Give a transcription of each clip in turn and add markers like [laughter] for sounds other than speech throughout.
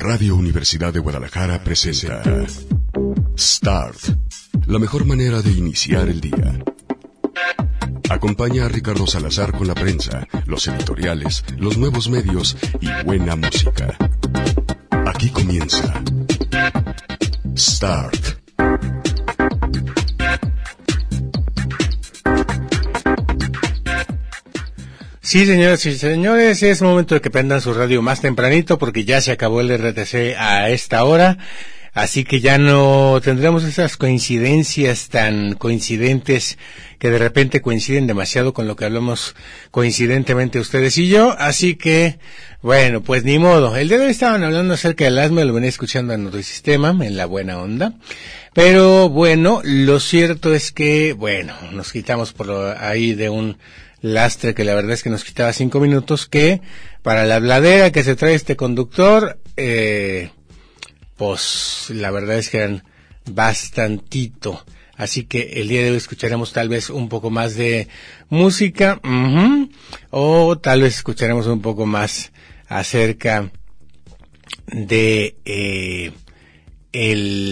Radio Universidad de Guadalajara presenta Start, la mejor manera de iniciar el día. Acompaña a Ricardo Salazar con la prensa, los editoriales, los nuevos medios y buena música. Aquí comienza Start. Sí, señoras y señores, es momento de que prendan su radio más tempranito porque ya se acabó el RTC a esta hora. Así que ya no tendremos esas coincidencias tan coincidentes que de repente coinciden demasiado con lo que hablamos coincidentemente ustedes y yo. Así que, bueno, pues ni modo. El día de hoy estaban hablando acerca del asma, lo venía escuchando en otro sistema, en la buena onda. Pero bueno, lo cierto es que, bueno, nos quitamos por ahí de un lastre que la verdad es que nos quitaba cinco minutos, que para la bladera que se trae este conductor, eh, pues la verdad es que eran bastantito. Así que el día de hoy escucharemos tal vez un poco más de música, o tal vez escucharemos un poco más acerca de eh, el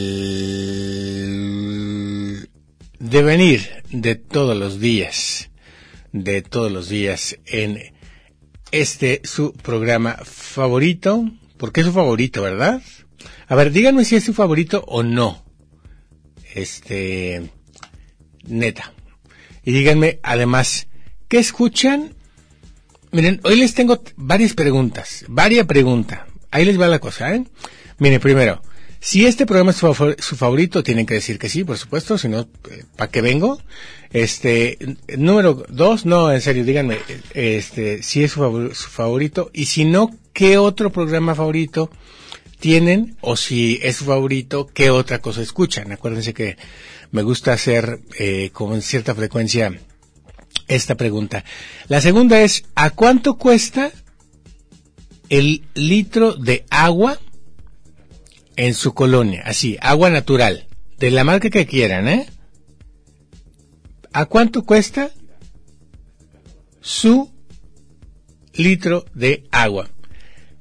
devenir de todos los días de todos los días en este su programa favorito, porque es su favorito, ¿verdad? A ver, díganme si es su favorito o no. Este, neta. Y díganme además, ¿qué escuchan? Miren, hoy les tengo varias preguntas, varias preguntas. Ahí les va la cosa, ¿eh? Miren, primero, si este programa es su, favorito, tienen que decir que sí, por supuesto, si no, eh, ¿para qué vengo? Este, número dos, no, en serio, díganme, este, si es su, favorito, y si no, ¿qué otro programa favorito tienen? O si es su favorito, ¿qué otra cosa escuchan? Acuérdense que me gusta hacer, eh, con cierta frecuencia esta pregunta. La segunda es, ¿a cuánto cuesta el litro de agua en su colonia, así, agua natural, de la marca que quieran, ¿eh? ¿A cuánto cuesta su litro de agua?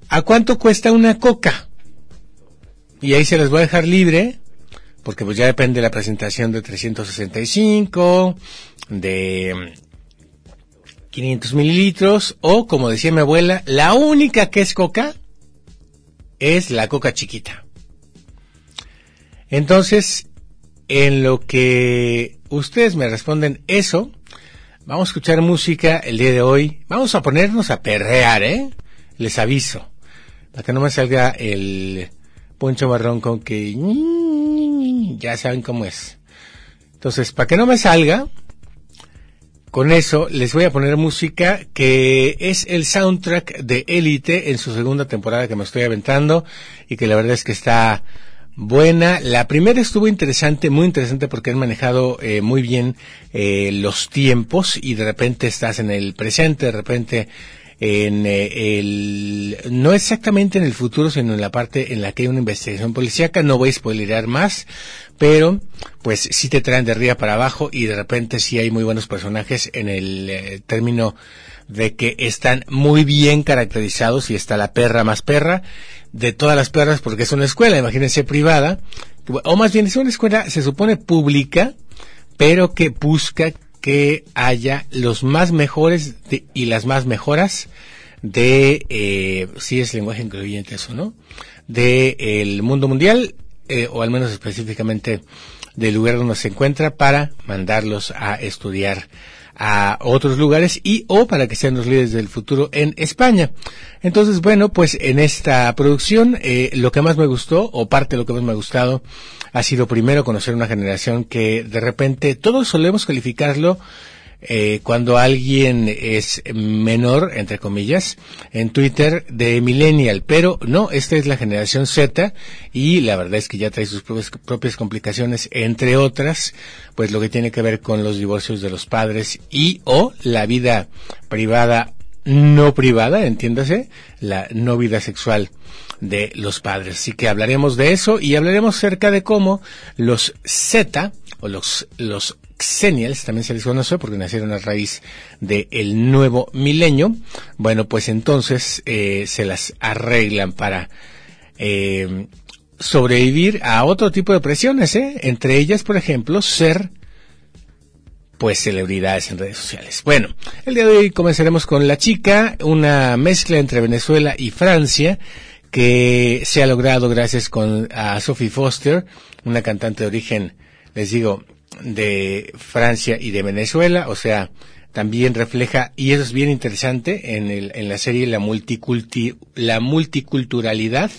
¿A cuánto cuesta una coca? Y ahí se las voy a dejar libre, porque pues ya depende de la presentación de 365, de 500 mililitros, o como decía mi abuela, la única que es coca es la coca chiquita. Entonces, en lo que ustedes me responden eso, vamos a escuchar música el día de hoy. Vamos a ponernos a perrear, ¿eh? Les aviso. Para que no me salga el poncho marrón con que ya saben cómo es. Entonces, para que no me salga, con eso les voy a poner música que es el soundtrack de Elite en su segunda temporada que me estoy aventando y que la verdad es que está buena. La primera estuvo interesante, muy interesante porque han manejado eh, muy bien eh, los tiempos y de repente estás en el presente, de repente en eh, el no exactamente en el futuro sino en la parte en la que hay una investigación policíaca. No voy a spoilerar más pero pues sí te traen de arriba para abajo y de repente sí hay muy buenos personajes en el término de que están muy bien caracterizados y está la perra más perra de todas las perras porque es una escuela, imagínense privada, o más bien es una escuela, se supone pública, pero que busca que haya los más mejores y las más mejoras de, eh, si es lenguaje incluyente eso, ¿no? De el mundo mundial, eh, o al menos específicamente del lugar donde se encuentra para mandarlos a estudiar a otros lugares y o para que sean los líderes del futuro en España. Entonces, bueno, pues en esta producción eh, lo que más me gustó o parte de lo que más me ha gustado ha sido primero conocer una generación que de repente todos solemos calificarlo eh, cuando alguien es menor, entre comillas, en Twitter de millennial, pero no, esta es la generación Z y la verdad es que ya trae sus propias, complicaciones, entre otras, pues lo que tiene que ver con los divorcios de los padres y o la vida privada no privada, entiéndase, la no vida sexual de los padres. Así que hablaremos de eso y hablaremos acerca de cómo los Z o los, los Xennials, también se les conoce porque nacieron a raíz del nuevo milenio. Bueno, pues entonces eh, se las arreglan para eh, sobrevivir a otro tipo de presiones, ¿eh? Entre ellas, por ejemplo, ser pues celebridades en redes sociales. Bueno, el día de hoy comenzaremos con La Chica, una mezcla entre Venezuela y Francia que se ha logrado gracias con a Sophie Foster, una cantante de origen, les digo, de Francia y de Venezuela, o sea, también refleja, y eso es bien interesante en, el, en la serie, la, multiculti, la multiculturalidad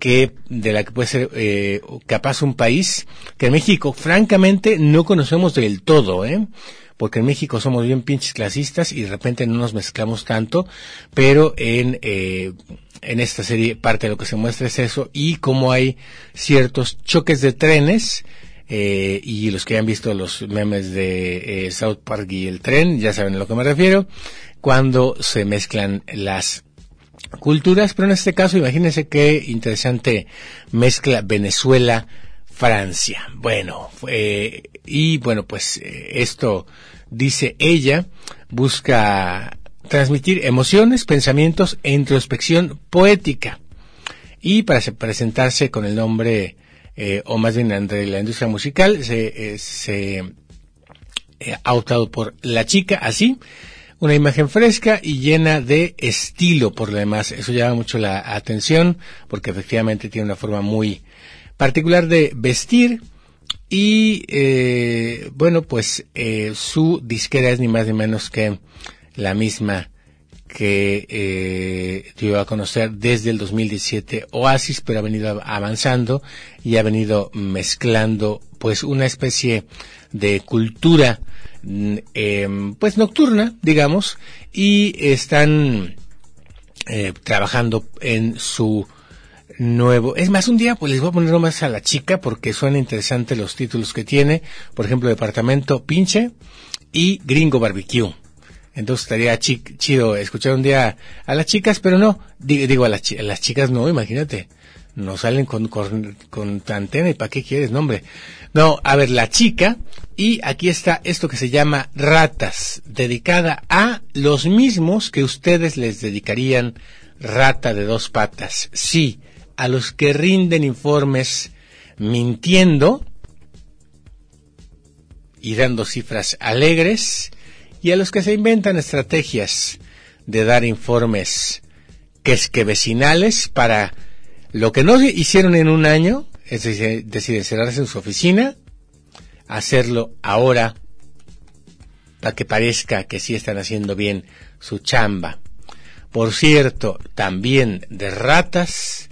que de la que puede ser eh, capaz un país que en México francamente no conocemos del todo, ¿eh? porque en México somos bien pinches clasistas y de repente no nos mezclamos tanto, pero en eh, en esta serie parte de lo que se muestra es eso y cómo hay ciertos choques de trenes eh, y los que han visto los memes de eh, South Park y el tren ya saben a lo que me refiero cuando se mezclan las culturas, pero en este caso imagínense qué interesante mezcla Venezuela Francia. Bueno, eh, y bueno, pues eh, esto dice ella, busca transmitir emociones, pensamientos e introspección poética. Y para presentarse con el nombre, eh, o más bien de la industria musical, se, se ha optado por La Chica, así, una imagen fresca y llena de estilo por lo demás. Eso llama mucho la atención porque efectivamente tiene una forma muy particular de vestir y eh, bueno pues eh, su disquera es ni más ni menos que la misma que eh, dio a conocer desde el 2017 Oasis, pero ha venido avanzando y ha venido mezclando pues una especie de cultura eh, pues nocturna, digamos, y están eh, trabajando en su nuevo. Es más, un día pues les voy a poner más a la chica porque suena interesante los títulos que tiene. Por ejemplo, Departamento Pinche y Gringo Barbecue. Entonces estaría chido escuchar un día a las chicas, pero no, digo, a, las, a las chicas no, imagínate. No salen con, con, con antena y para qué quieres, nombre. No, a ver, la chica, y aquí está esto que se llama ratas, dedicada a los mismos que ustedes les dedicarían rata de dos patas. Sí, a los que rinden informes mintiendo y dando cifras alegres, y a los que se inventan estrategias de dar informes que es que vecinales para lo que no hicieron en un año, es decir, cerrarse en su oficina, hacerlo ahora para que parezca que sí están haciendo bien su chamba. Por cierto, también de ratas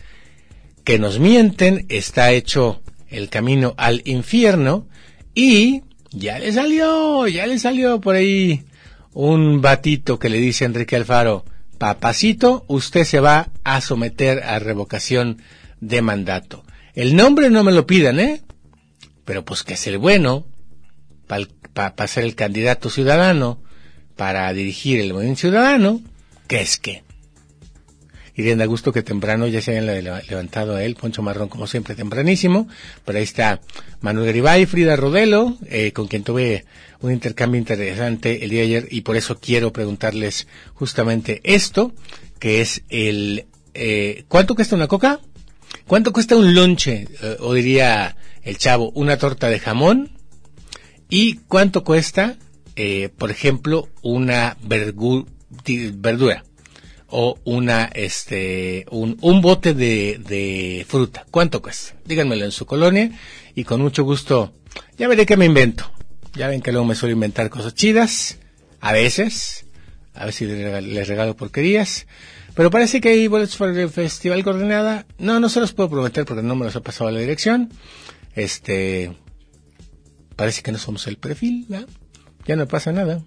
que nos mienten está hecho el camino al infierno y ya le salió, ya le salió por ahí un batito que le dice Enrique Alfaro, papacito, usted se va a someter a revocación de mandato. El nombre no me lo pidan, ¿eh? Pero pues que es el bueno para ser el candidato ciudadano, para dirigir el movimiento ciudadano, ¿qué es que? Y de gusto que temprano ya se hayan levantado a él, Poncho Marrón como siempre tempranísimo, pero ahí está Manuel Garibay, Frida Rodelo, eh, con quien tuve un intercambio interesante el día de ayer y por eso quiero preguntarles justamente esto, que es el, eh, ¿cuánto cuesta una coca? ¿Cuánto cuesta un lonche? Eh, o diría el chavo, una torta de jamón. ¿Y cuánto cuesta, eh, por ejemplo, una verdura? o una este un, bote de, de fruta. ¿Cuánto cuesta? Díganmelo en su colonia y con mucho gusto ya veré qué me invento. Ya ven que luego me suelo inventar cosas chidas, a veces, a ver si les regalo, porquerías. Pero parece que hay boletos para el Festival Coordinada. No, no se los puedo prometer porque no me los ha pasado la dirección. Este, parece que no somos el perfil, Ya no pasa nada.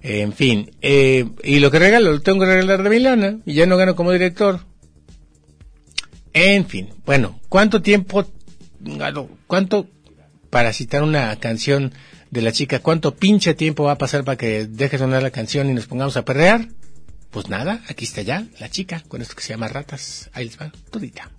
En fin, eh, y lo que regalo lo tengo que regalar de Milana y ya no gano como director. En fin, bueno, ¿cuánto tiempo, cuánto, para citar una canción de la chica, cuánto pinche tiempo va a pasar para que deje sonar la canción y nos pongamos a perrear? Pues nada, aquí está ya la chica con esto que se llama Ratas. Ahí les va, todita.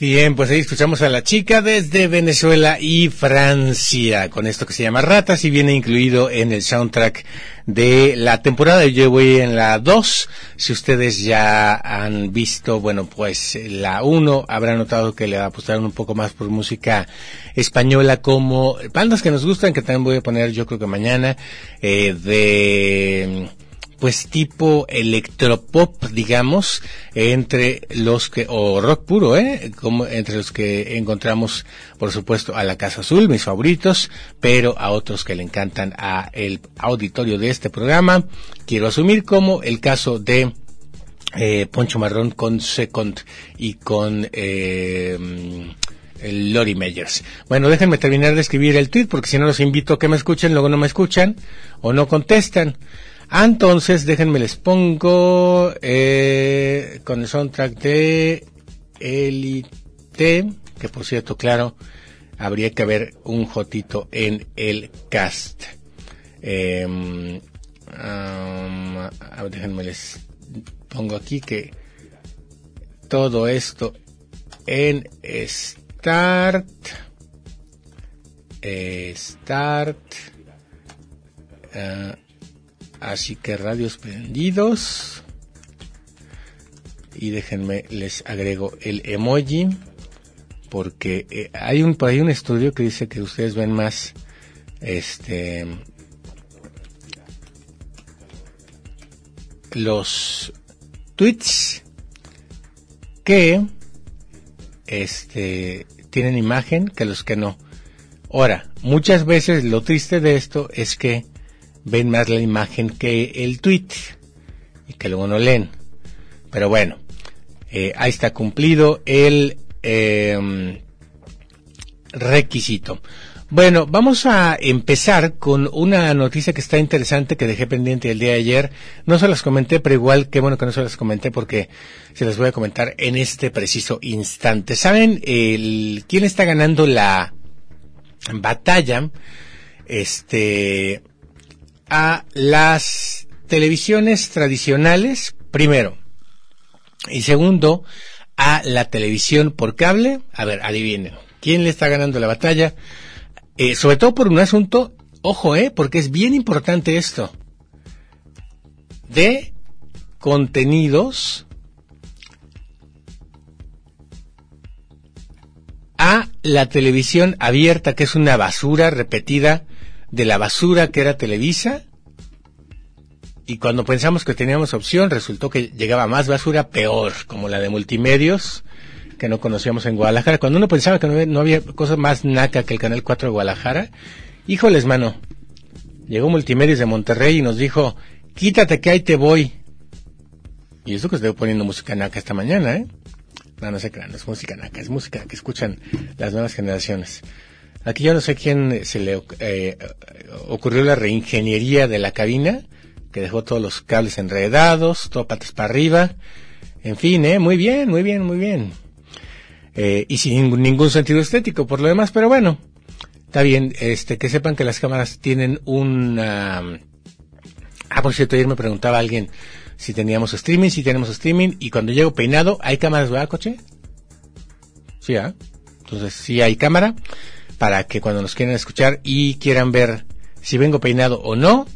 Bien, pues ahí escuchamos a la chica desde Venezuela y Francia con esto que se llama Ratas y viene incluido en el soundtrack de la temporada. Yo voy en la 2. Si ustedes ya han visto, bueno, pues la 1 habrán notado que le apostaron un poco más por música española como bandas que nos gustan, que también voy a poner yo creo que mañana, eh, de pues tipo electropop, digamos, entre los que, o rock puro, ¿eh? Como entre los que encontramos, por supuesto, a la Casa Azul, mis favoritos, pero a otros que le encantan a el auditorio de este programa. Quiero asumir como el caso de eh, Poncho Marrón con Second y con eh, el Lori Meyers. Bueno, déjenme terminar de escribir el tweet porque si no los invito a que me escuchen, luego no me escuchan o no contestan. Entonces, déjenme les pongo eh, con el soundtrack de Elite, que por cierto, claro, habría que haber un jotito en el cast. Eh, um, déjenme les pongo aquí que todo esto en Start. Eh, start. Uh, Así que radios prendidos. Y déjenme, les agrego el emoji. Porque eh, hay un, un estudio que dice que ustedes ven más, este, los tweets que, este, tienen imagen que los que no. Ahora, muchas veces lo triste de esto es que ven más la imagen que el tweet y que luego no leen. Pero bueno, eh, ahí está cumplido el em, requisito. Bueno, vamos a empezar con una noticia que está interesante que dejé pendiente el día de ayer. No se las comenté, pero igual qué bueno que no se las comenté porque se las voy a comentar en este preciso instante. ¿Saben el, quién está ganando la batalla? Este, a las televisiones tradicionales, primero. Y segundo, a la televisión por cable. A ver, adivinen. ¿Quién le está ganando la batalla? Eh, sobre todo por un asunto, ojo, eh, porque es bien importante esto. De contenidos a la televisión abierta, que es una basura repetida de la basura que era Televisa. Y cuando pensamos que teníamos opción, resultó que llegaba más basura peor, como la de multimedios, que no conocíamos en Guadalajara. Cuando uno pensaba que no había, cosa más naca que el Canal 4 de Guadalajara, híjoles, mano. Llegó Multimedios de Monterrey y nos dijo, quítate que ahí te voy. Y eso que estoy poniendo música naca esta mañana, ¿eh? No, no se crean, no es música naca, es música que escuchan las nuevas generaciones. Aquí yo no sé quién se le eh, ocurrió la reingeniería de la cabina, que dejó todos los cables enredados, todo patas para arriba. En fin, ¿eh? Muy bien, muy bien, muy bien. Eh, y sin ningún, sentido estético por lo demás, pero bueno, está bien, este, que sepan que las cámaras tienen un... Ah, por cierto, ayer me preguntaba alguien si teníamos streaming, si tenemos streaming, y cuando llego peinado, ¿hay cámaras, verdad, coche? Sí, ¿ah? Entonces, sí hay cámara para que cuando nos quieran escuchar y quieran ver si vengo peinado o no,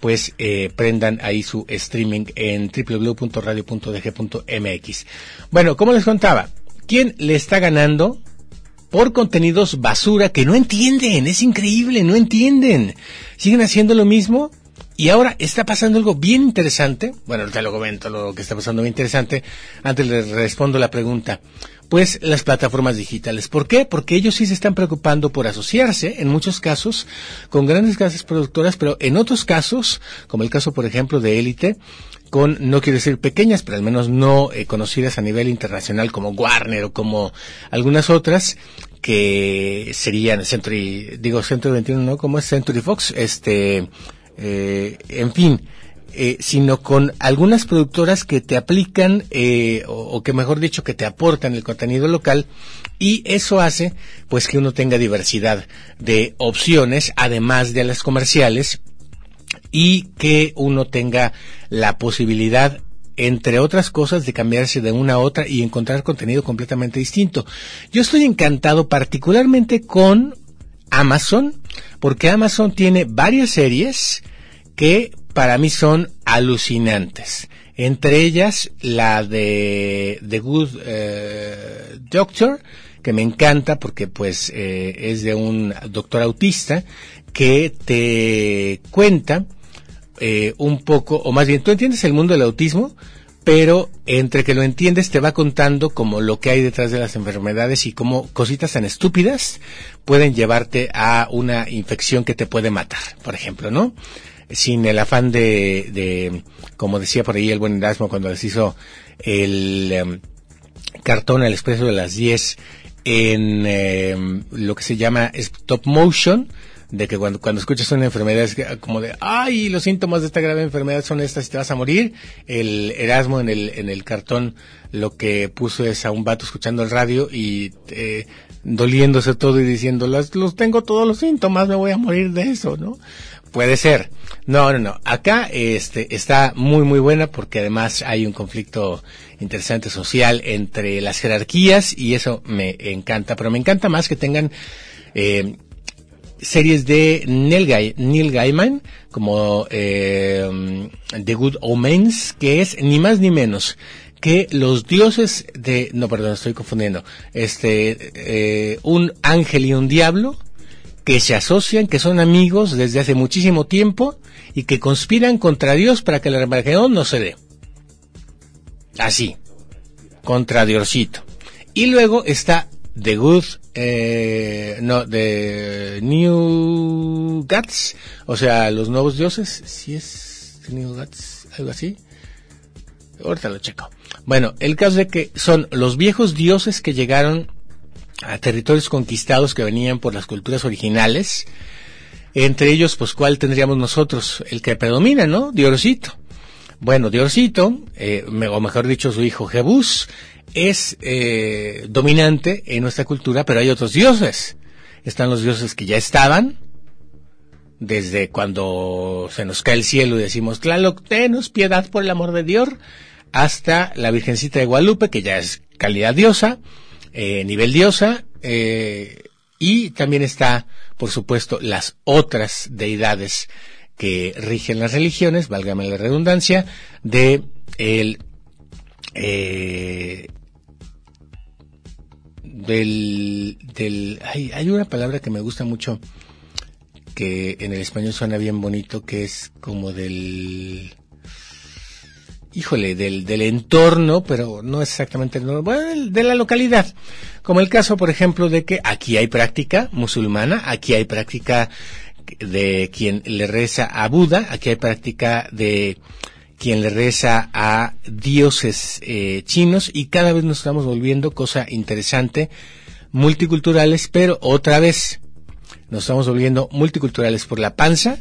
pues eh, prendan ahí su streaming en www.radio.dg.mx. Bueno, como les contaba, ¿quién le está ganando? Por contenidos basura que no entienden, es increíble, no entienden. Siguen haciendo lo mismo y ahora está pasando algo bien interesante. Bueno, te lo comento lo que está pasando bien interesante. Antes les respondo la pregunta pues las plataformas digitales. ¿Por qué? Porque ellos sí se están preocupando por asociarse, en muchos casos, con grandes casas productoras, pero en otros casos, como el caso, por ejemplo, de Élite, con, no quiero decir pequeñas, pero al menos no eh, conocidas a nivel internacional como Warner o como algunas otras, que serían Century, digo Century 21, ¿no? Como es Century Fox, este, eh, en fin, eh, sino con algunas productoras que te aplican, eh, o, que mejor dicho, que te aportan el contenido local, y eso hace, pues, que uno tenga diversidad de opciones, además de las comerciales, y que uno tenga la posibilidad entre otras cosas, de cambiarse de una a otra y encontrar contenido completamente distinto. Yo estoy encantado particularmente con Amazon, porque Amazon tiene varias series que para mí son alucinantes. Entre ellas la de The Good eh, Doctor, que me encanta porque pues eh, es de un doctor autista que te cuenta eh, un poco, o más bien, tú entiendes el mundo del autismo, pero entre que lo entiendes te va contando como lo que hay detrás de las enfermedades y cómo cositas tan estúpidas pueden llevarte a una infección que te puede matar, por ejemplo, ¿no? Sin el afán de, de como decía por ahí el buen Erasmo cuando les hizo el em, cartón al expreso de las 10 en em, lo que se llama stop motion, de que cuando, cuando escuchas una enfermedad es como de, ay, los síntomas de esta grave enfermedad son estas y te vas a morir. El Erasmo en el, en el cartón lo que puso es a un vato escuchando el radio y eh, doliéndose todo y diciendo, los, los tengo todos los síntomas, me voy a morir de eso, ¿no? Puede ser. No, no, no. Acá este, está muy, muy buena porque además hay un conflicto interesante social entre las jerarquías y eso me encanta. Pero me encanta más que tengan eh, series de Neil, Gaiman, como eh, The Good Omens, que es ni más ni menos que los dioses de, no, perdón, estoy confundiendo, este, eh, un ángel y un diablo, que se asocian, que son amigos desde hace muchísimo tiempo y que conspiran contra Dios para que la Armagedón no se dé. Así, contra Diosito. Y luego está The Good, eh, no, The New Gods, o sea, los nuevos dioses, si es The New Gods, algo así. Ahorita lo checo. Bueno, el caso de que son los viejos dioses que llegaron a territorios conquistados que venían por las culturas originales. Entre ellos, pues, ¿cuál tendríamos nosotros? El que predomina, ¿no? Diosito. Bueno, Diosito, eh, o mejor dicho, su hijo Jebús, es eh, dominante en nuestra cultura, pero hay otros dioses. Están los dioses que ya estaban, desde cuando se nos cae el cielo y decimos, Tlaloc, tenos piedad por el amor de Dios, hasta la Virgencita de Guadalupe, que ya es calidad diosa, eh, nivel diosa, eh, y también está, por supuesto, las otras deidades que rigen las religiones, válgame la redundancia, de el eh, del, del hay, hay una palabra que me gusta mucho que en el español suena bien bonito que es como del híjole, del, del entorno, pero no exactamente el bueno, de la localidad. Como el caso, por ejemplo, de que aquí hay práctica musulmana, aquí hay práctica de quien le reza a Buda, aquí hay práctica de quien le reza a dioses eh, chinos y cada vez nos estamos volviendo cosa interesante, multiculturales, pero otra vez nos estamos volviendo multiculturales por la panza,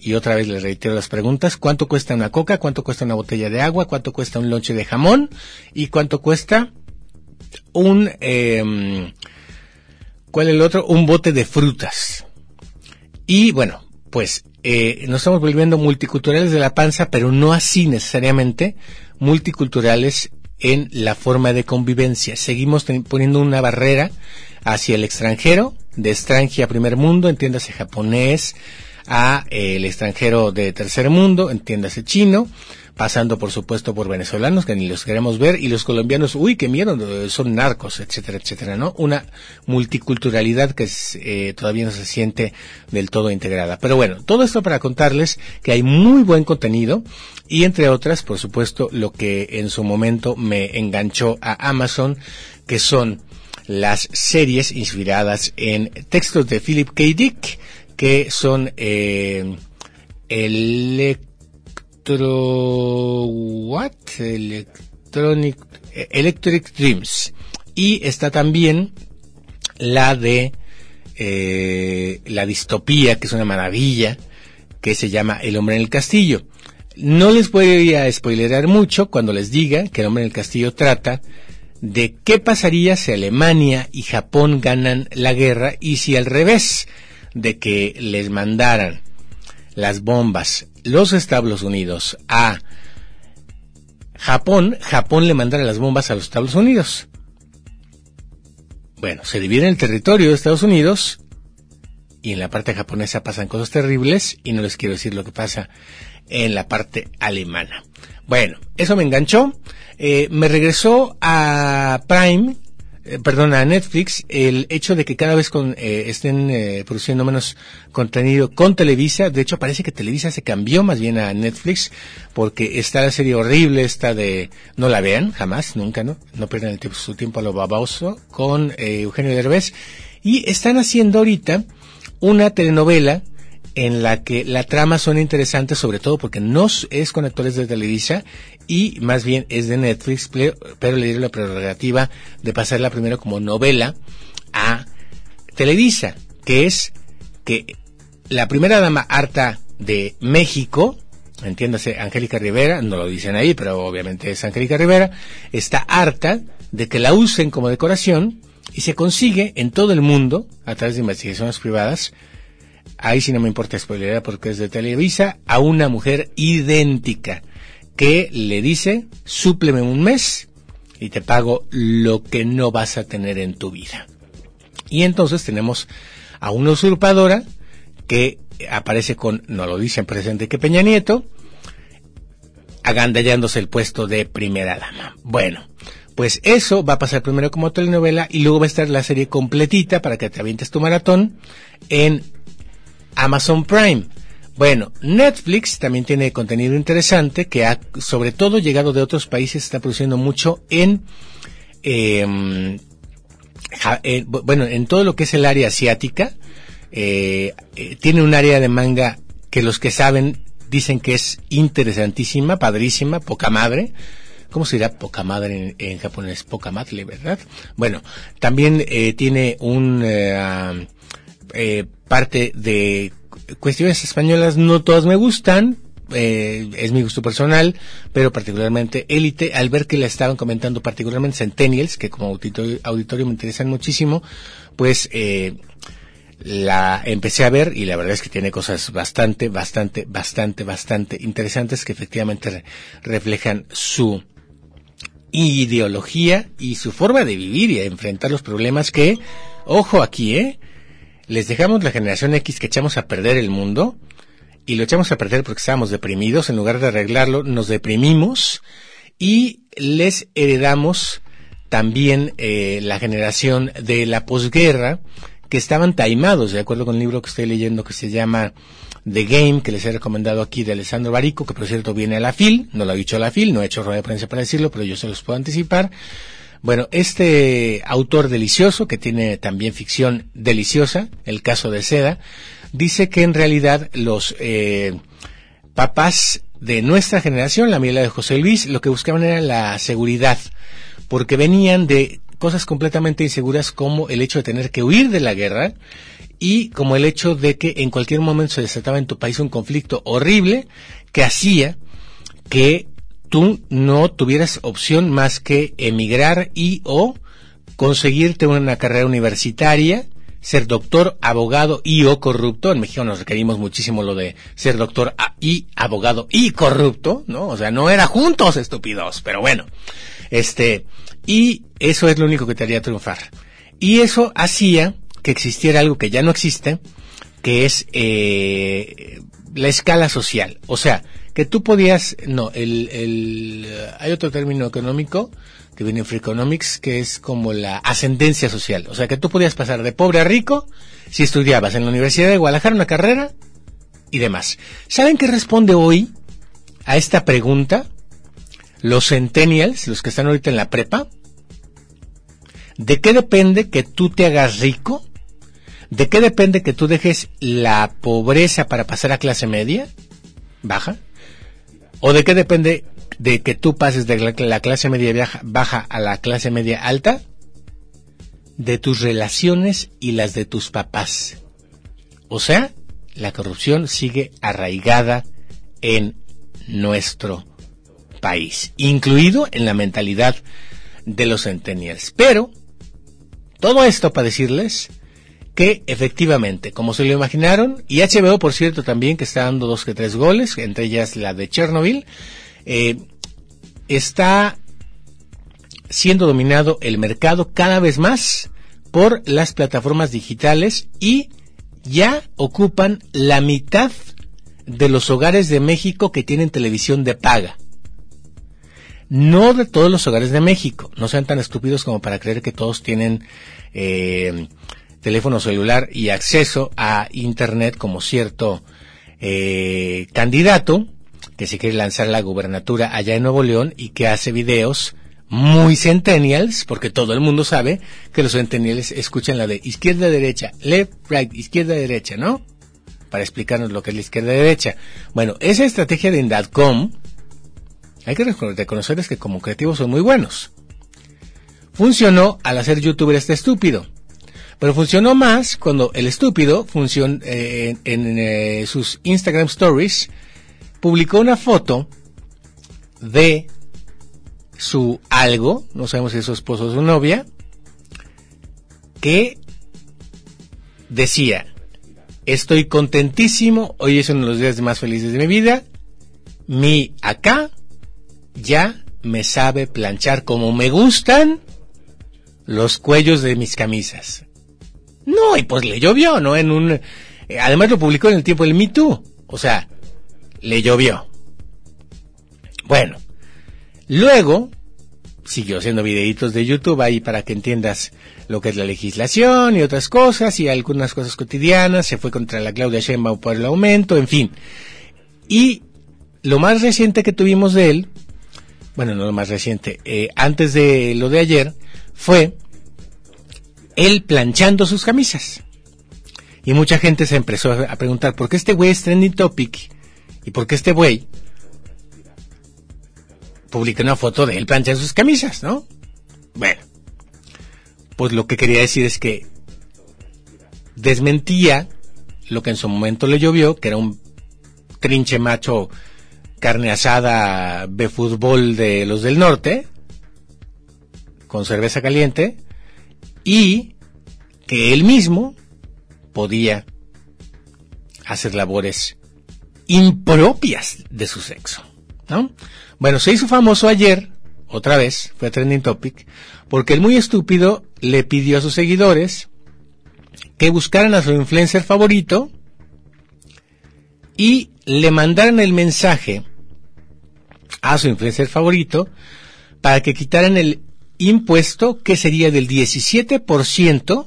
y otra vez les reitero las preguntas. ¿Cuánto cuesta una coca? ¿Cuánto cuesta una botella de agua? ¿Cuánto cuesta un lonche de jamón? ¿Y cuánto cuesta un... Eh, ¿Cuál es el otro? Un bote de frutas. Y bueno, pues eh, nos estamos volviendo multiculturales de la panza, pero no así necesariamente multiculturales en la forma de convivencia. Seguimos poniendo una barrera hacia el extranjero, de extranjero a primer mundo, entiéndase japonés, a eh, el extranjero de tercer mundo, entiéndase chino, pasando por supuesto por venezolanos que ni los queremos ver y los colombianos, uy, qué miedo, son narcos, etcétera, etcétera, ¿no? Una multiculturalidad que eh, todavía no se siente del todo integrada. Pero bueno, todo esto para contarles que hay muy buen contenido y entre otras, por supuesto, lo que en su momento me enganchó a Amazon, que son las series inspiradas en textos de Philip K. Dick, que son eh, electro what electronic electric dreams. Y está también la de eh, la distopía que es una maravilla que se llama El hombre en el castillo. No les voy a spoilerar mucho cuando les diga que El hombre en el castillo trata de qué pasaría si Alemania y Japón ganan la guerra y si al revés de que les mandaran las bombas los Estados Unidos a Japón, Japón le mandara las bombas a los Estados Unidos. Bueno, se divide el territorio de Estados Unidos y en la parte japonesa pasan cosas terribles y no les quiero decir lo que pasa en la parte alemana. Bueno, eso me enganchó. Eh, me regresó a Prime eh, perdón, a Netflix el hecho de que cada vez con, eh, estén eh, produciendo menos contenido con Televisa. De hecho, parece que Televisa se cambió más bien a Netflix porque está la serie horrible esta de no la vean jamás, nunca, ¿no? No pierdan el tiempo, su tiempo a lo baboso con Eugenio Derbez. Y están haciendo ahorita una telenovela en la que la trama son interesantes, sobre todo porque no es con actores de Televisa y más bien es de Netflix, pero, le dieron la prerrogativa de pasarla primero como novela a Televisa, que es que la primera dama harta de México, entiéndase Angélica Rivera, no lo dicen ahí, pero obviamente es Angélica Rivera, está harta de que la usen como decoración y se consigue en todo el mundo, a través de investigaciones privadas, ahí sí no me importa spoiler porque es de Televisa, a una mujer idéntica que le dice, súpleme un mes y te pago lo que no vas a tener en tu vida. Y entonces tenemos a una usurpadora que aparece con, no lo dicen presente que Peña Nieto, agandallándose el puesto de primera dama. Bueno, pues eso va a pasar primero como telenovela y luego va a estar la serie completita para que te avientes tu maratón en Amazon Prime. Bueno, Netflix también tiene contenido interesante que ha, sobre todo llegado de otros países, está produciendo mucho en, em, eh, bueno, en todo lo que es el área asiática. Eh, eh, tiene un área de manga que los que saben dicen que es interesantísima, padrísima, poca madre. ¿Cómo se dirá poca madre en, japonés? Poca madre, ¿verdad? Bueno, también tiene un parte de cuestiones españolas, no todas me gustan, eh, es mi gusto personal, pero particularmente Élite, al ver que la estaban comentando particularmente Centennials, que como auditorio, me interesan muchísimo, pues eh, la empecé a ver y la verdad es que tiene cosas bastante, bastante, bastante, bastante interesantes que efectivamente reflejan su ideología y su forma de vivir y de enfrentar los problemas que, ojo aquí, eh, les dejamos la generación X que echamos a perder el mundo y lo echamos a perder porque estábamos deprimidos, en lugar de arreglarlo, nos deprimimos y les heredamos también eh, la generación de la posguerra que estaban taimados, de acuerdo con el libro que estoy leyendo que se llama The Game, que les he recomendado aquí de Alessandro Barico, que por cierto viene a la FIL, no lo ha dicho la FIL, no he hecho rueda de prensa para decirlo, pero yo se los puedo anticipar. Bueno, este autor delicioso, que tiene también ficción deliciosa, el caso de Seda, dice que en realidad los eh, papás de nuestra generación, la mía de José Luis, lo que buscaban era la seguridad, porque venían de cosas completamente inseguras como el hecho de tener que huir de la guerra y como el hecho de que en cualquier momento se desataba en tu país un conflicto horrible que hacía que tú no tuvieras opción más que emigrar y o conseguirte una carrera universitaria, ser doctor, abogado y o corrupto. En México nos requerimos muchísimo lo de ser doctor y abogado y corrupto, ¿no? O sea, no era juntos, estúpidos, pero bueno. Este, y eso es lo único que te haría triunfar. Y eso hacía que existiera algo que ya no existe, que es eh, la escala social. O sea, que tú podías, no, el, el, hay otro término económico que viene en Free Economics que es como la ascendencia social. O sea, que tú podías pasar de pobre a rico si estudiabas en la Universidad de Guadalajara una carrera y demás. ¿Saben qué responde hoy a esta pregunta? Los centennials, los que están ahorita en la prepa, ¿de qué depende que tú te hagas rico? ¿De qué depende que tú dejes la pobreza para pasar a clase media? Baja. ¿O de qué depende de que tú pases de la, clase media baja a la clase media alta? De tus relaciones y las de tus papás. O sea, la corrupción sigue arraigada en nuestro país, incluido en la mentalidad de los centennials. Pero, todo esto para decirles que efectivamente, como se lo imaginaron, y HBO, por cierto, también que está dando dos que tres goles, entre ellas la de Chernobyl, eh, está siendo dominado el mercado cada vez más por las plataformas digitales y ya ocupan la mitad de los hogares de México que tienen televisión de paga. No de todos los hogares de México. No sean tan estúpidos como para creer que todos tienen eh, teléfono celular y acceso a Internet como cierto eh, candidato que se quiere lanzar la gubernatura allá en Nuevo León y que hace videos muy centennials, porque todo el mundo sabe que los centennials escuchan la de izquierda derecha, left right, izquierda derecha, ¿no? Para explicarnos lo que es la izquierda derecha. Bueno, esa estrategia de Indatcom, hay que reconocerles que como creativos son muy buenos. Funcionó al hacer youtuber este estúpido. Pero funcionó más cuando el estúpido funcionó eh, en, eh, sus Instagram Stories publicó una foto de su algo, no sabemos si es su esposo o su novia, que decía, estoy contentísimo, hoy es uno de los días más felices de mi vida, mi acá ya me sabe planchar como me gustan los cuellos de mis camisas. No, y pues le llovió, ¿no? En un, eh, además lo publicó en el tiempo del Me Too, o sea, le llovió. Bueno, Luego, siguió haciendo videitos de YouTube ahí para que entiendas lo que es la legislación y otras cosas y algunas cosas cotidianas. Se fue contra la Claudia Sheinbaum por el aumento, en fin. Y lo más reciente que tuvimos de él, bueno, no lo más reciente, eh, antes de lo de ayer, fue él planchando sus camisas. Y mucha gente se empezó a preguntar, ¿por qué este güey es trending topic? ¿Y por qué este güey publica una foto de él planchando sus camisas, ¿no? Bueno, pues lo que quería decir es que desmentía lo que en su momento le llovió, que era un trinche macho carne asada de fútbol de los del norte, con cerveza caliente, y que él mismo podía hacer labores impropias de su sexo, ¿no? Bueno, se hizo famoso ayer, otra vez, fue trending topic, porque el muy estúpido le pidió a sus seguidores que buscaran a su influencer favorito y le mandaran el mensaje a su influencer favorito para que quitaran el impuesto que sería del 17%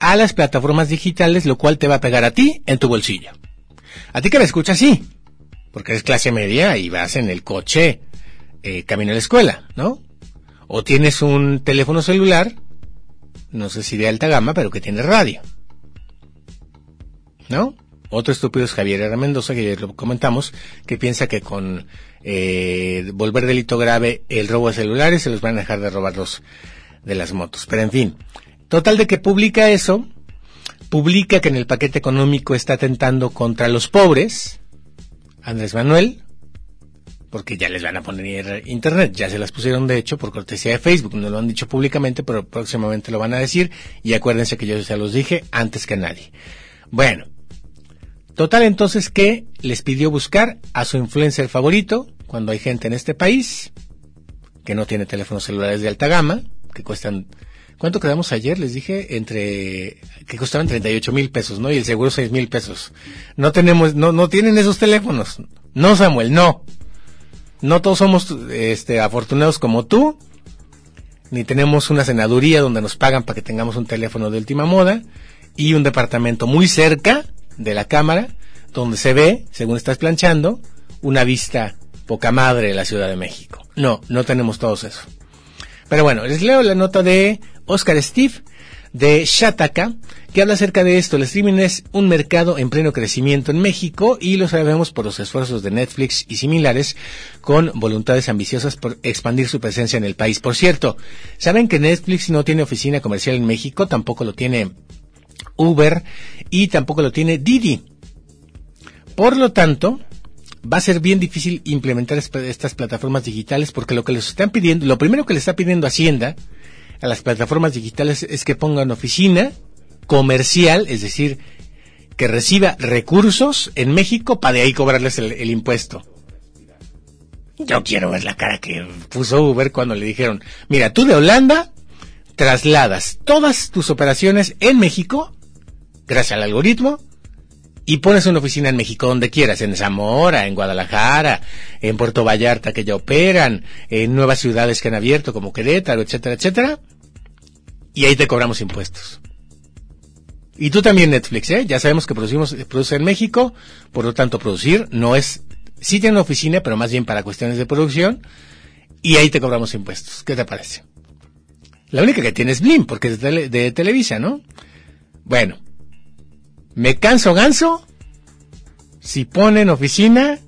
a las plataformas digitales, lo cual te va a pegar a ti en tu bolsillo. A ti que me escuchas, sí porque eres clase media y vas en el coche eh, camino a la escuela, ¿no? O tienes un teléfono celular, no sé si de alta gama, pero que tiene radio. ¿No? Otro estúpido es Javier. Mendoza, que ya lo comentamos, que piensa que con eh, volver delito grave el robo de celulares se los van a dejar de robar los de las motos. Pero en fin, total de que publica eso, publica que en el paquete económico está atentando contra los pobres, Andrés Manuel, porque ya les van a poner internet, ya se las pusieron de hecho por cortesía de Facebook, no lo han dicho públicamente, pero próximamente lo van a decir y acuérdense que yo ya los dije antes que nadie. Bueno, total entonces que les pidió buscar a su influencer favorito cuando hay gente en este país que no tiene teléfonos celulares de alta gama, que cuestan ¿Cuánto quedamos ayer? Les dije entre que costaban 38 mil pesos, ¿no? Y el seguro 6 mil pesos. No tenemos, no, no tienen esos teléfonos. No, Samuel, no. No todos somos, este, afortunados como tú. Ni tenemos una senaduría donde nos pagan para que tengamos un teléfono de última moda. Y un departamento muy cerca de la cámara, donde se ve, según estás planchando, una vista poca madre de la Ciudad de México. No, no tenemos todos eso. Pero bueno, les leo la nota de Oscar Steve de Shataka, que habla acerca de esto. El streaming es un mercado en pleno crecimiento en México y lo sabemos por los esfuerzos de Netflix y similares con voluntades ambiciosas por expandir su presencia en el país. Por cierto, ¿saben que Netflix no tiene oficina comercial en México? Tampoco lo tiene Uber y tampoco lo tiene Didi. Por lo tanto, va a ser bien difícil implementar estas plataformas digitales porque lo que les están pidiendo, lo primero que le está pidiendo Hacienda a las plataformas digitales es que pongan oficina comercial, es decir, que reciba recursos en México para de ahí cobrarles el, impuesto. Yo quiero ver la cara que puso Uber cuando le dijeron, mira, tú de Holanda trasladas todas tus operaciones en México, gracias al algoritmo, y pones una oficina en México donde quieras, en Zamora, en Guadalajara, en Puerto Vallarta que ya operan, en nuevas ciudades que han abierto como Querétaro, etcétera, etcétera, y ahí te cobramos impuestos. Y tú también Netflix, ¿eh? Ya sabemos que producimos, produce en México, por lo tanto producir no es, sí tiene una oficina, pero más bien para cuestiones de producción, y ahí te cobramos impuestos. ¿Qué te parece? La única que tiene es Blim, porque es de, Televisa, ¿no? Bueno, me canso ganso si ponen oficina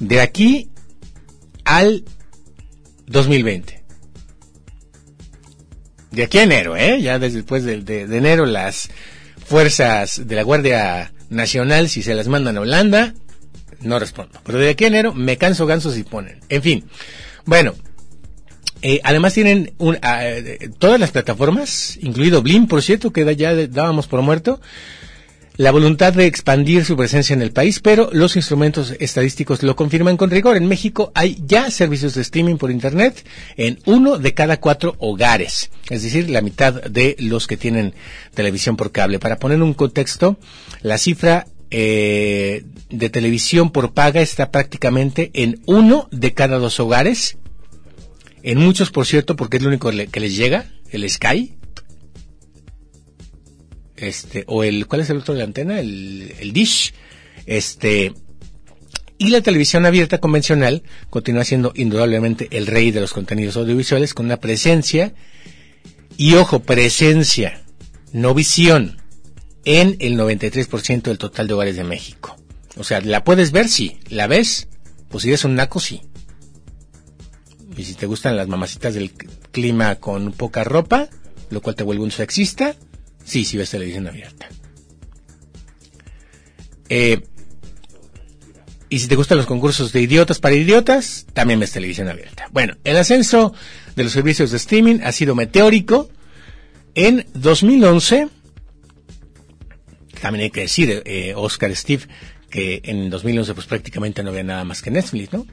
de aquí al 2020. De aquí a enero, ¿eh? Ya después de, de, enero las fuerzas de la Guardia Nacional, si se las mandan a Holanda, no respondo. Pero de aquí a enero me canso ganso si ponen. En fin. Bueno, eh, además tienen un, ah, todas las plataformas, incluido Blim, por cierto, que ya dábamos por muerto, la voluntad de expandir su presencia en el país, pero los instrumentos estadísticos lo confirman con rigor. En México hay ya servicios de streaming por Internet en uno de cada cuatro hogares, es decir, la mitad de los que tienen televisión por cable. Para poner un contexto, la cifra eh, de televisión por paga está prácticamente en uno de cada dos hogares en muchos, por cierto, porque es lo único que les llega, el Sky. Este, o el, ¿cuál es el otro de la antena? El, el Dish. Este, y la televisión abierta convencional continúa siendo indudablemente el rey de los contenidos audiovisuales con una presencia, y ojo, presencia, no visión, en el 93% del total de hogares de México. O sea, ¿la puedes ver? Sí. ¿La ves? Pues si eres un naco, sí. Y si te gustan las mamacitas del clima con poca ropa, lo cual te vuelve un sexista, sí, sí ves televisión abierta. Eh, y si te gustan los concursos de idiotas para idiotas, también ves televisión abierta. Bueno, el ascenso de los servicios de streaming ha sido meteórico. En 2011, también hay que decir, eh, Oscar Steve, que en 2011 pues prácticamente no había nada más que Netflix, ¿no?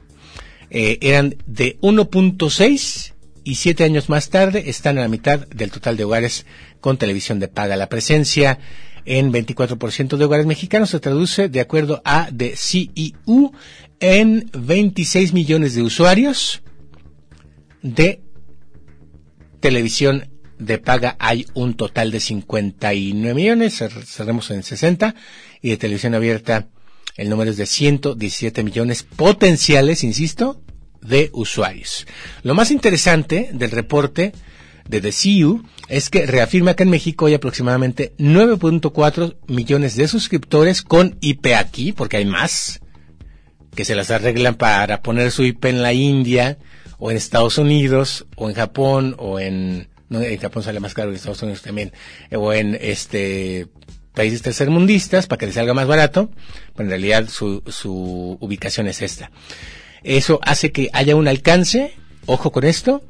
Eh, eran de 1.6 y siete años más tarde están a la mitad del total de hogares con televisión de paga. La presencia en 24% de hogares mexicanos se traduce, de acuerdo a The CEU, en 26 millones de usuarios de televisión de paga. Hay un total de 59 millones, cerremos en 60, y de televisión abierta el número es de 117 millones potenciales, insisto, de usuarios. Lo más interesante del reporte de The CU es que reafirma que en México hay aproximadamente 9.4 millones de suscriptores con IP aquí, porque hay más, que se las arreglan para poner su IP en la India, o en Estados Unidos, o en Japón, o en, no, en Japón sale más caro, en Estados Unidos también, o en este, países tercermundistas para que les salga más barato, pero en realidad su ubicación es esta. Eso hace que haya un alcance, ojo con esto,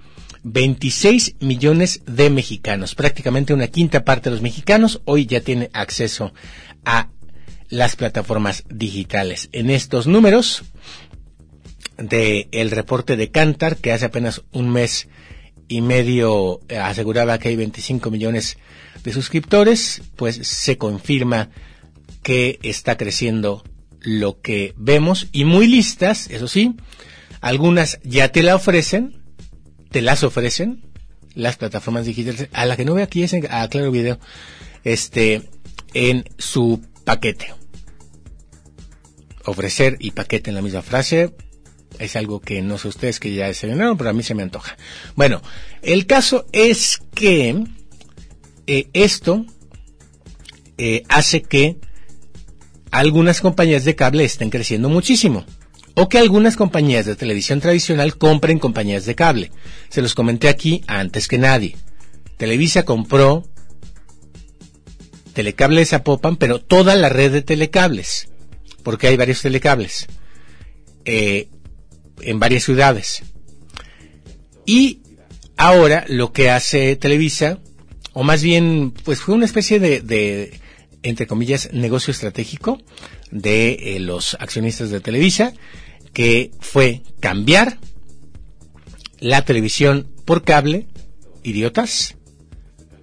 26 millones de mexicanos, prácticamente una quinta parte de los mexicanos hoy ya tiene acceso a las plataformas digitales. En estos números del el reporte de Cantar, que hace apenas un mes y medio eh, aseguraba que hay 25 millones de suscriptores, pues se confirma que está creciendo lo que vemos y muy listas, eso sí, algunas ya te la ofrecen, te las ofrecen las plataformas digitales, a la que no ve aquí es a Claro Video, este, en su paquete. Ofrecer y paquete en la misma frase es algo que no sé ustedes que ya desayunaron, pero a mí se me antoja. Bueno, el caso es que eh, esto eh, hace que algunas compañías de cable estén creciendo muchísimo. O que algunas compañías de televisión tradicional compren compañías de cable. Se los comenté aquí antes que nadie. Televisa compró Telecables Zapopan, pero toda la red de telecables. Porque hay varios telecables. Eh, en varias ciudades. Y ahora lo que hace Televisa o más bien, pues fue una especie de, de entre comillas, negocio estratégico de eh, los accionistas de Televisa, que fue cambiar la televisión por cable, idiotas,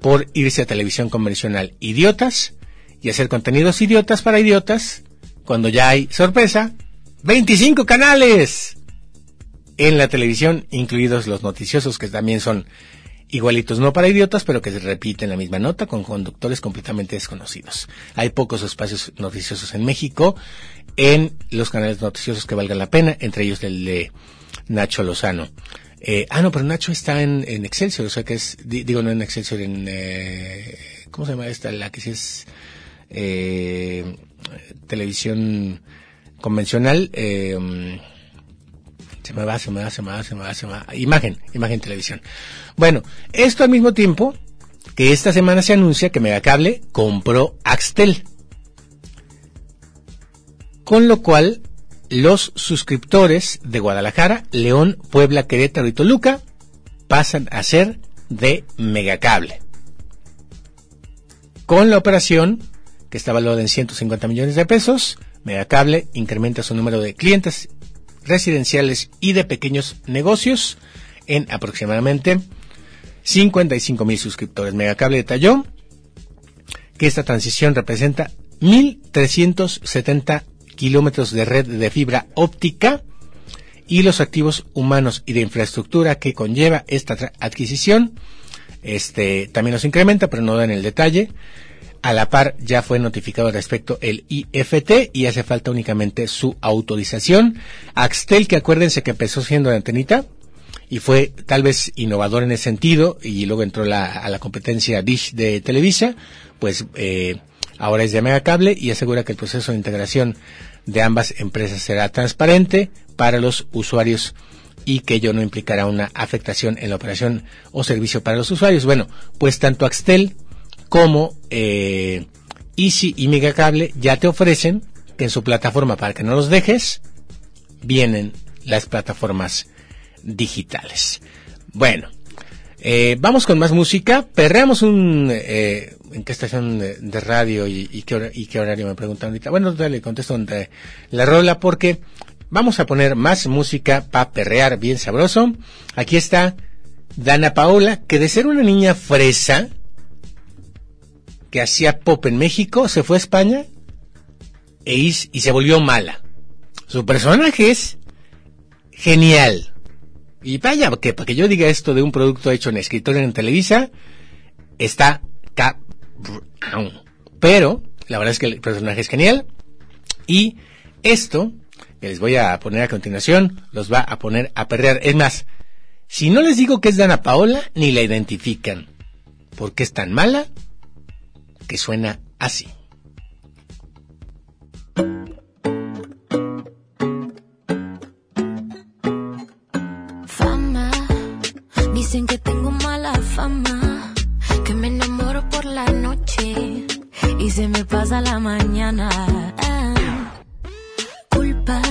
por irse a televisión convencional, idiotas, y hacer contenidos idiotas para idiotas, cuando ya hay, sorpresa, 25 canales en la televisión, incluidos los noticiosos, que también son igualitos, no para idiotas, pero que se repiten la misma nota con conductores completamente desconocidos. Hay pocos espacios noticiosos en México, en los canales noticiosos que valgan la pena, entre ellos el de Nacho Lozano. Eh, ah, no, pero Nacho está en, en, Excelsior, o sea que es, digo, no en Excelsior, en, eh, ¿cómo se llama esta? La que sí es, eh, televisión convencional, eh, se me va, se me va, se me va, se me va, se me va. Imagen, imagen televisión. Bueno, esto al mismo tiempo que esta semana se anuncia que Megacable compró Axtel. Con lo cual, los suscriptores de Guadalajara, León, Puebla, Querétaro y Toluca pasan a ser de Megacable. Con la operación, que está valorada en 150 millones de pesos, Megacable incrementa su número de clientes residenciales y de pequeños negocios en aproximadamente 55 mil suscriptores. Megacable detalló que esta transición representa 1.370 kilómetros de red de fibra óptica y los activos humanos y de infraestructura que conlleva esta adquisición. Este también los incrementa, pero no da en el detalle. A la par ya fue notificado respecto el IFT y hace falta únicamente su autorización. Axtel, que acuérdense que empezó siendo de antenita y fue tal vez innovador en ese sentido y luego entró a la competencia Dish de Televisa, pues eh, ahora es de Mega Cable y asegura que el proceso de integración de ambas empresas será transparente para los usuarios y que ello no implicará una afectación en la operación o servicio para los usuarios. Bueno, pues tanto Axtel como eh, Easy y Megacable ya te ofrecen en su plataforma, para que no los dejes, vienen las plataformas digitales. Bueno, eh, vamos con más música. Perreamos un... Eh, ¿En qué estación de, radio y, qué y, qué horario me preguntan ahorita? Bueno, le contesto entre la rola porque vamos a poner más música para perrear bien sabroso. Aquí está Dana Paola, que de ser una niña fresa, que hacía pop en México, se fue a España e y se volvió mala. Su personaje es genial. Y vaya, que para que yo diga esto de un producto hecho en escritorio en Televisa, está Pero, la verdad es que el personaje es genial. Y esto, que les voy a poner a continuación, los va a poner a perrear. Es más, si no les digo que es Dana Paola, ni la identifican. Porque es tan mala que suena así. Fama, dicen que tengo mala fama, que me enamoro por la noche y se me pasa la mañana. culpa,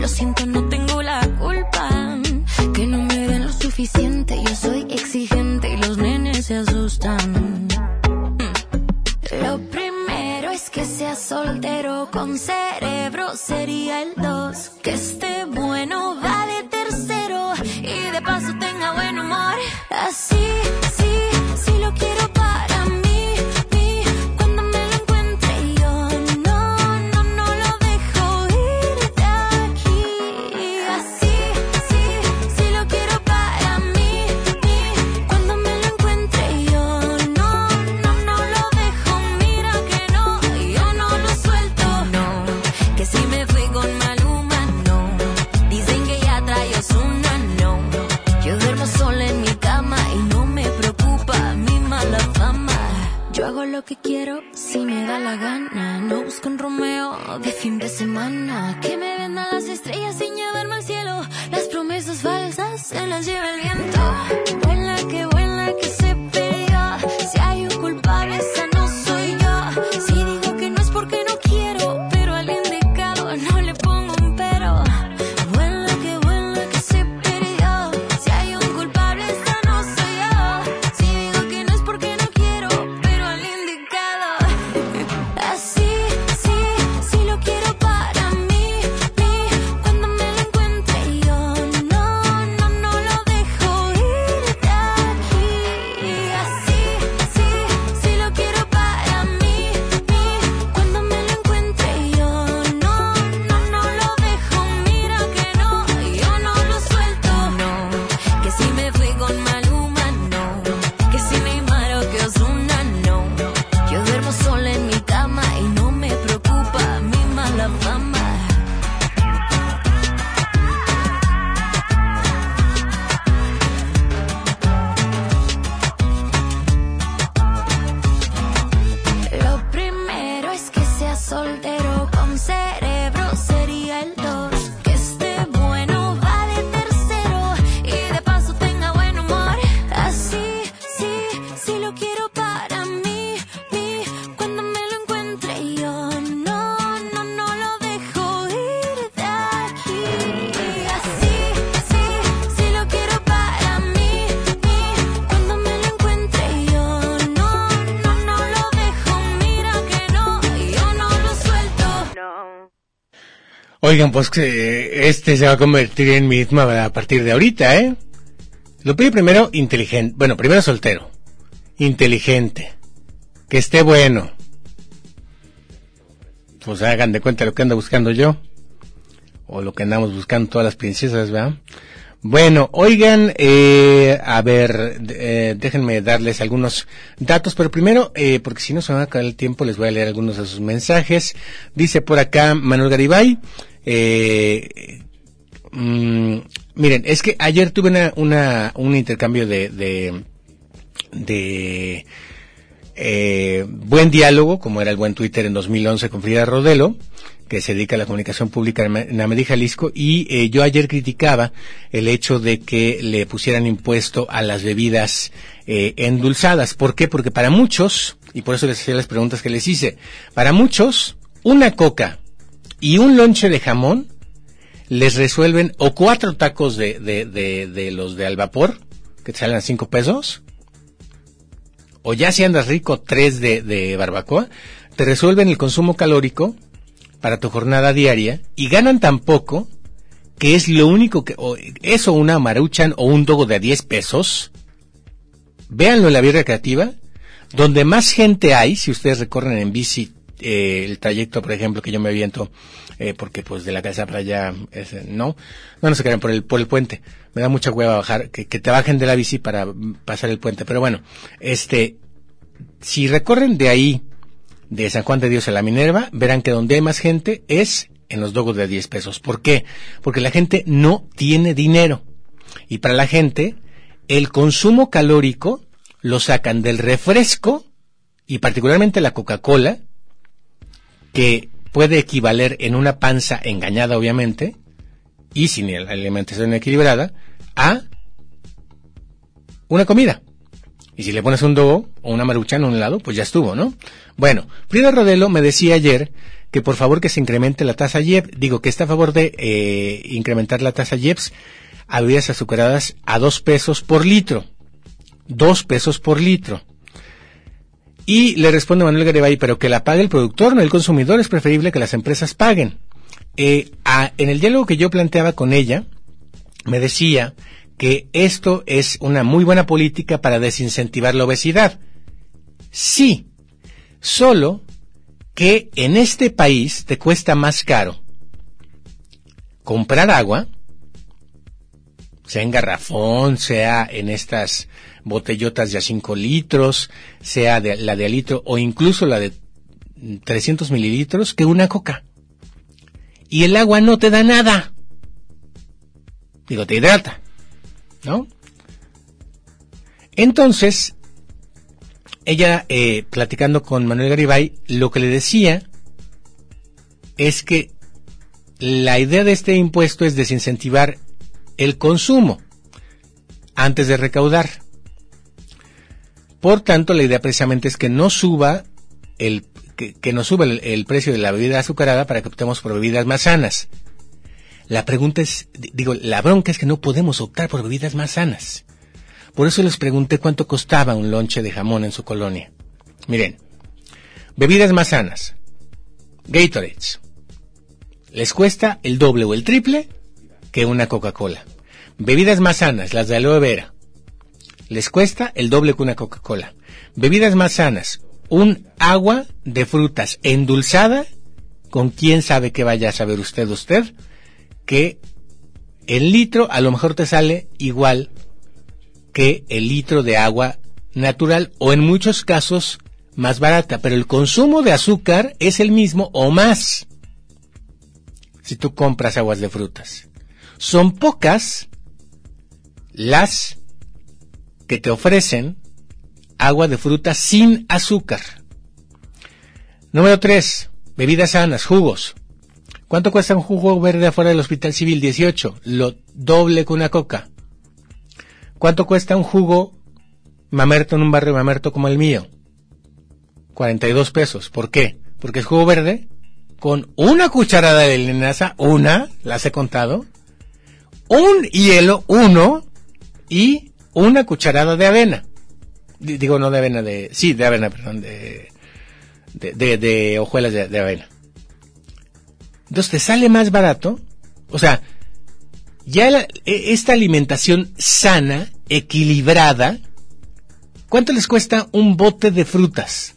lo siento, no tengo con cerebro, sería el dos. Que se las lleva el viento. Oigan, pues que este se va a convertir en mi a partir de ahorita, ¿eh? Lo pido primero inteligente, bueno, primero soltero, inteligente, que esté bueno. Pues hagan de cuenta lo que ando buscando yo, o lo que andamos buscando todas las princesas, ¿verdad? Bueno, oigan, eh, a ver, eh, déjenme darles algunos datos, pero primero, eh, porque si no se va a acabar el tiempo, les voy a leer algunos de sus mensajes. Dice por acá Manuel Garibay, eh, mm, miren, es que ayer tuve una, una un intercambio de, de, de eh, buen diálogo, como era el buen Twitter en 2011 con Frida Rodelo, que se dedica a la comunicación pública en América Jalisco, y eh, yo ayer criticaba el hecho de que le pusieran impuesto a las bebidas eh, endulzadas. ¿Por qué? Porque para muchos, y por eso les hacía las preguntas que les hice, para muchos, una coca y un lonche de jamón les resuelven, o cuatro tacos de, de, de, de los de al vapor, que te salen a cinco pesos, o ya si andas rico, tres de, barbacoa, te resuelven el consumo calórico para tu jornada diaria y ganan tan poco que es lo único que, o eso una maruchan o un dogo de a 10 pesos, véanlo en la vida recreativa, donde más gente hay, si ustedes recorren en bici eh, el trayecto, por ejemplo, que yo me aviento, eh, porque pues de la casa para allá, no, no, no se quedan por el, por el puente. Me da mucha hueva bajar, que, que te bajen de la bici para pasar el puente. Pero bueno, este, si recorren de ahí, de San Juan de Dios a la Minerva, verán que donde hay más gente es en los dogos de 10 pesos. ¿Por qué? Porque la gente no tiene dinero. Y para la gente, el consumo calórico lo sacan del refresco y particularmente la Coca-Cola, que puede equivaler en una panza engañada, obviamente, y sin la alimentación equilibrada, a una comida. Y si le pones un dogo o una maruchan a un lado, pues ya estuvo, ¿no? Bueno, Frida Rodelo me decía ayer que por favor que se incremente la tasa IEP, digo que está a favor de eh, incrementar la tasa IEPS a bebidas azucaradas a dos pesos por litro. Dos pesos por litro. Y le responde Manuel Garibay, pero que la pague el productor, no el consumidor, es preferible que las empresas paguen. Eh, en el diálogo que yo planteaba con ella, me decía que esto es una muy buena política para desincentivar la obesidad. Sí, solo que en este país te cuesta más caro comprar agua, sea en garrafón, sea en estas botellotas de a 5 litros, sea de, la de a litro o incluso la de 300 mililitros, que una coca. Y el agua no te da nada. Digo, te hidrata. ¿No? Entonces, ella, eh, platicando con Manuel Garibay, lo que le decía es que la idea de este impuesto es desincentivar el consumo antes de recaudar. Por tanto, la idea precisamente es que no suba el que, no suba el, precio de la bebida azucarada para que optemos por bebidas más sanas. La pregunta es, digo, la bronca es que no podemos optar por bebidas más sanas. Por eso les pregunté cuánto costaba un lonche de jamón en su colonia. Miren, bebidas más sanas, Gatorades, les cuesta el doble o el triple que una Coca-Cola. Bebidas más sanas, las de aloe vera, les cuesta el doble que una Coca-Cola. Bebidas más sanas, un agua de frutas endulzada, con quién sabe que vaya a saber usted usted, que el litro a lo mejor te sale igual que el litro de agua natural o en muchos casos más barata, pero el consumo de azúcar es el mismo o más si tú compras aguas de frutas. Son pocas las que te ofrecen agua de fruta sin azúcar. Número 3. Bebidas sanas, jugos. ¿Cuánto cuesta un jugo verde afuera del Hospital Civil? 18. Lo doble que una coca. ¿Cuánto cuesta un jugo mamerto en un barrio mamerto como el mío? 42 pesos. ¿Por qué? Porque es jugo verde con una cucharada de linaza, una, las he contado, un hielo, uno, y una cucharada de avena. Digo, no de avena, de... Sí, de avena, perdón, de... De, hojuelas de, avena. Entonces te sale más barato, o sea, ya e- esta alimentación sana, equilibrada, ¿cuánto les cuesta un bote de frutas?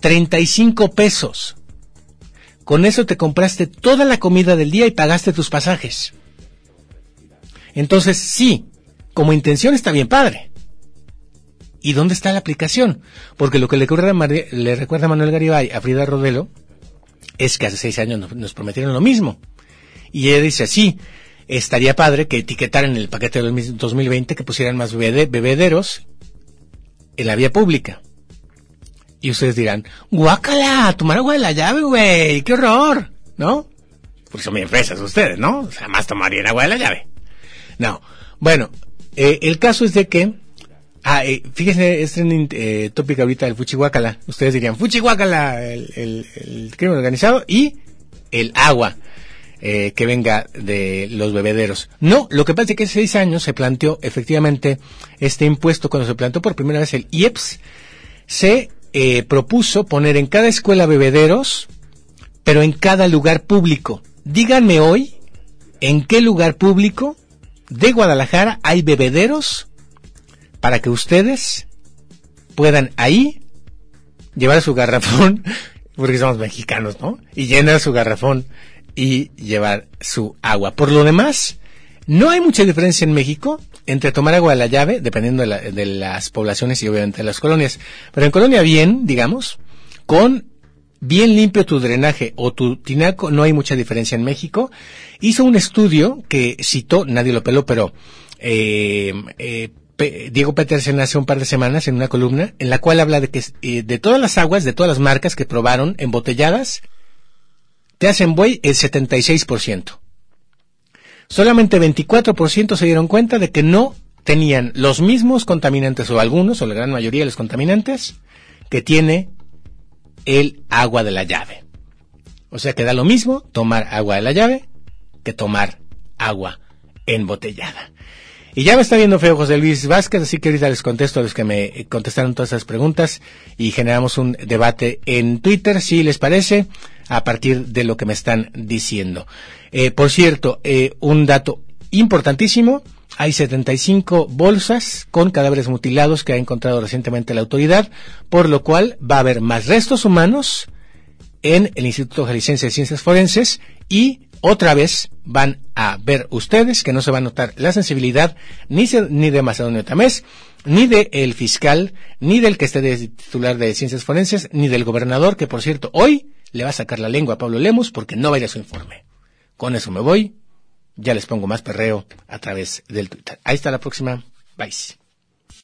35 pesos. Con eso te compraste toda la comida del día y pagaste tus pasajes. Entonces, sí, como intención está bien padre. ¿Y dónde está la aplicación? Porque lo que le recuerda, a le recuerda a Manuel Garibay a Frida Rodelo es que hace seis años nos, prometieron lo mismo. Y ella dice, sí, estaría padre que etiquetaran el paquete del mis- 2020 que pusieran más bebede- bebederos en la vía pública. Y ustedes dirán, guácala, tomar agua de la llave, güey, qué horror, ¿no? Porque son bien fresas ustedes, ¿no? O sea, más tomarían agua de la llave. No. Bueno, eh, el caso es de que, ah, eh, fíjense, es trending eh, topic ahorita del fuchihuacala. Ustedes dirían, fuchihuacala, el, el, el crimen organizado y el agua eh, que venga de los bebederos. No, lo que pasa es que hace seis años se planteó efectivamente este impuesto cuando se planteó por primera vez el IEPS, se eh, propuso poner en cada escuela bebederos, pero en cada lugar público. Díganme hoy, ¿en qué lugar público de Guadalajara hay bebederos para que ustedes puedan ahí llevar su garrafón, [laughs] porque somos mexicanos, ¿no? Y llenar su garrafón y llevar su agua. Por lo demás, no hay mucha diferencia en México entre tomar agua de la llave, dependiendo de, la- de las poblaciones y obviamente de las colonias. Pero en colonia bien, digamos, con bien limpio tu drenaje o tu tinaco, no hay mucha diferencia en México. Hizo un estudio que citó, nadie lo peló, pero eh, eh, Diego Petersen hace un par de semanas en una columna en la cual habla de que eh, de todas las aguas, de todas las marcas que probaron embotelladas, te hacen buey el 76%. Solamente 24% se dieron cuenta de que no tenían los mismos contaminantes o algunos o la gran mayoría de los contaminantes que tiene el agua de la llave. O sea que da lo mismo tomar agua de la llave que tomar agua embotellada. Y ya me está viendo feo José Luis Vázquez, así que ahorita les contesto a los que me contestaron todas esas preguntas y generamos un debate en Twitter, si les parece, a partir de lo que me están diciendo. Eh, por cierto, eh, un dato importantísimo, hay 75 bolsas con cadáveres mutilados que ha encontrado recientemente la autoridad, por lo cual va a haber más restos humanos en el Instituto Jalisciense de Ciencias Forenses y otra vez van a ver ustedes que no se va a notar la sensibilidad ni, se- ni de Macedonio Tamés, ni del el fiscal, ni del que esté de titular de Ciencias Forenses, ni del gobernador, que por cierto hoy le va a sacar la lengua a Pablo Lemus porque no va a ir a su informe. Con eso me voy. Ya les pongo más perreo a través del Twitter. Ahí está la próxima. Bye.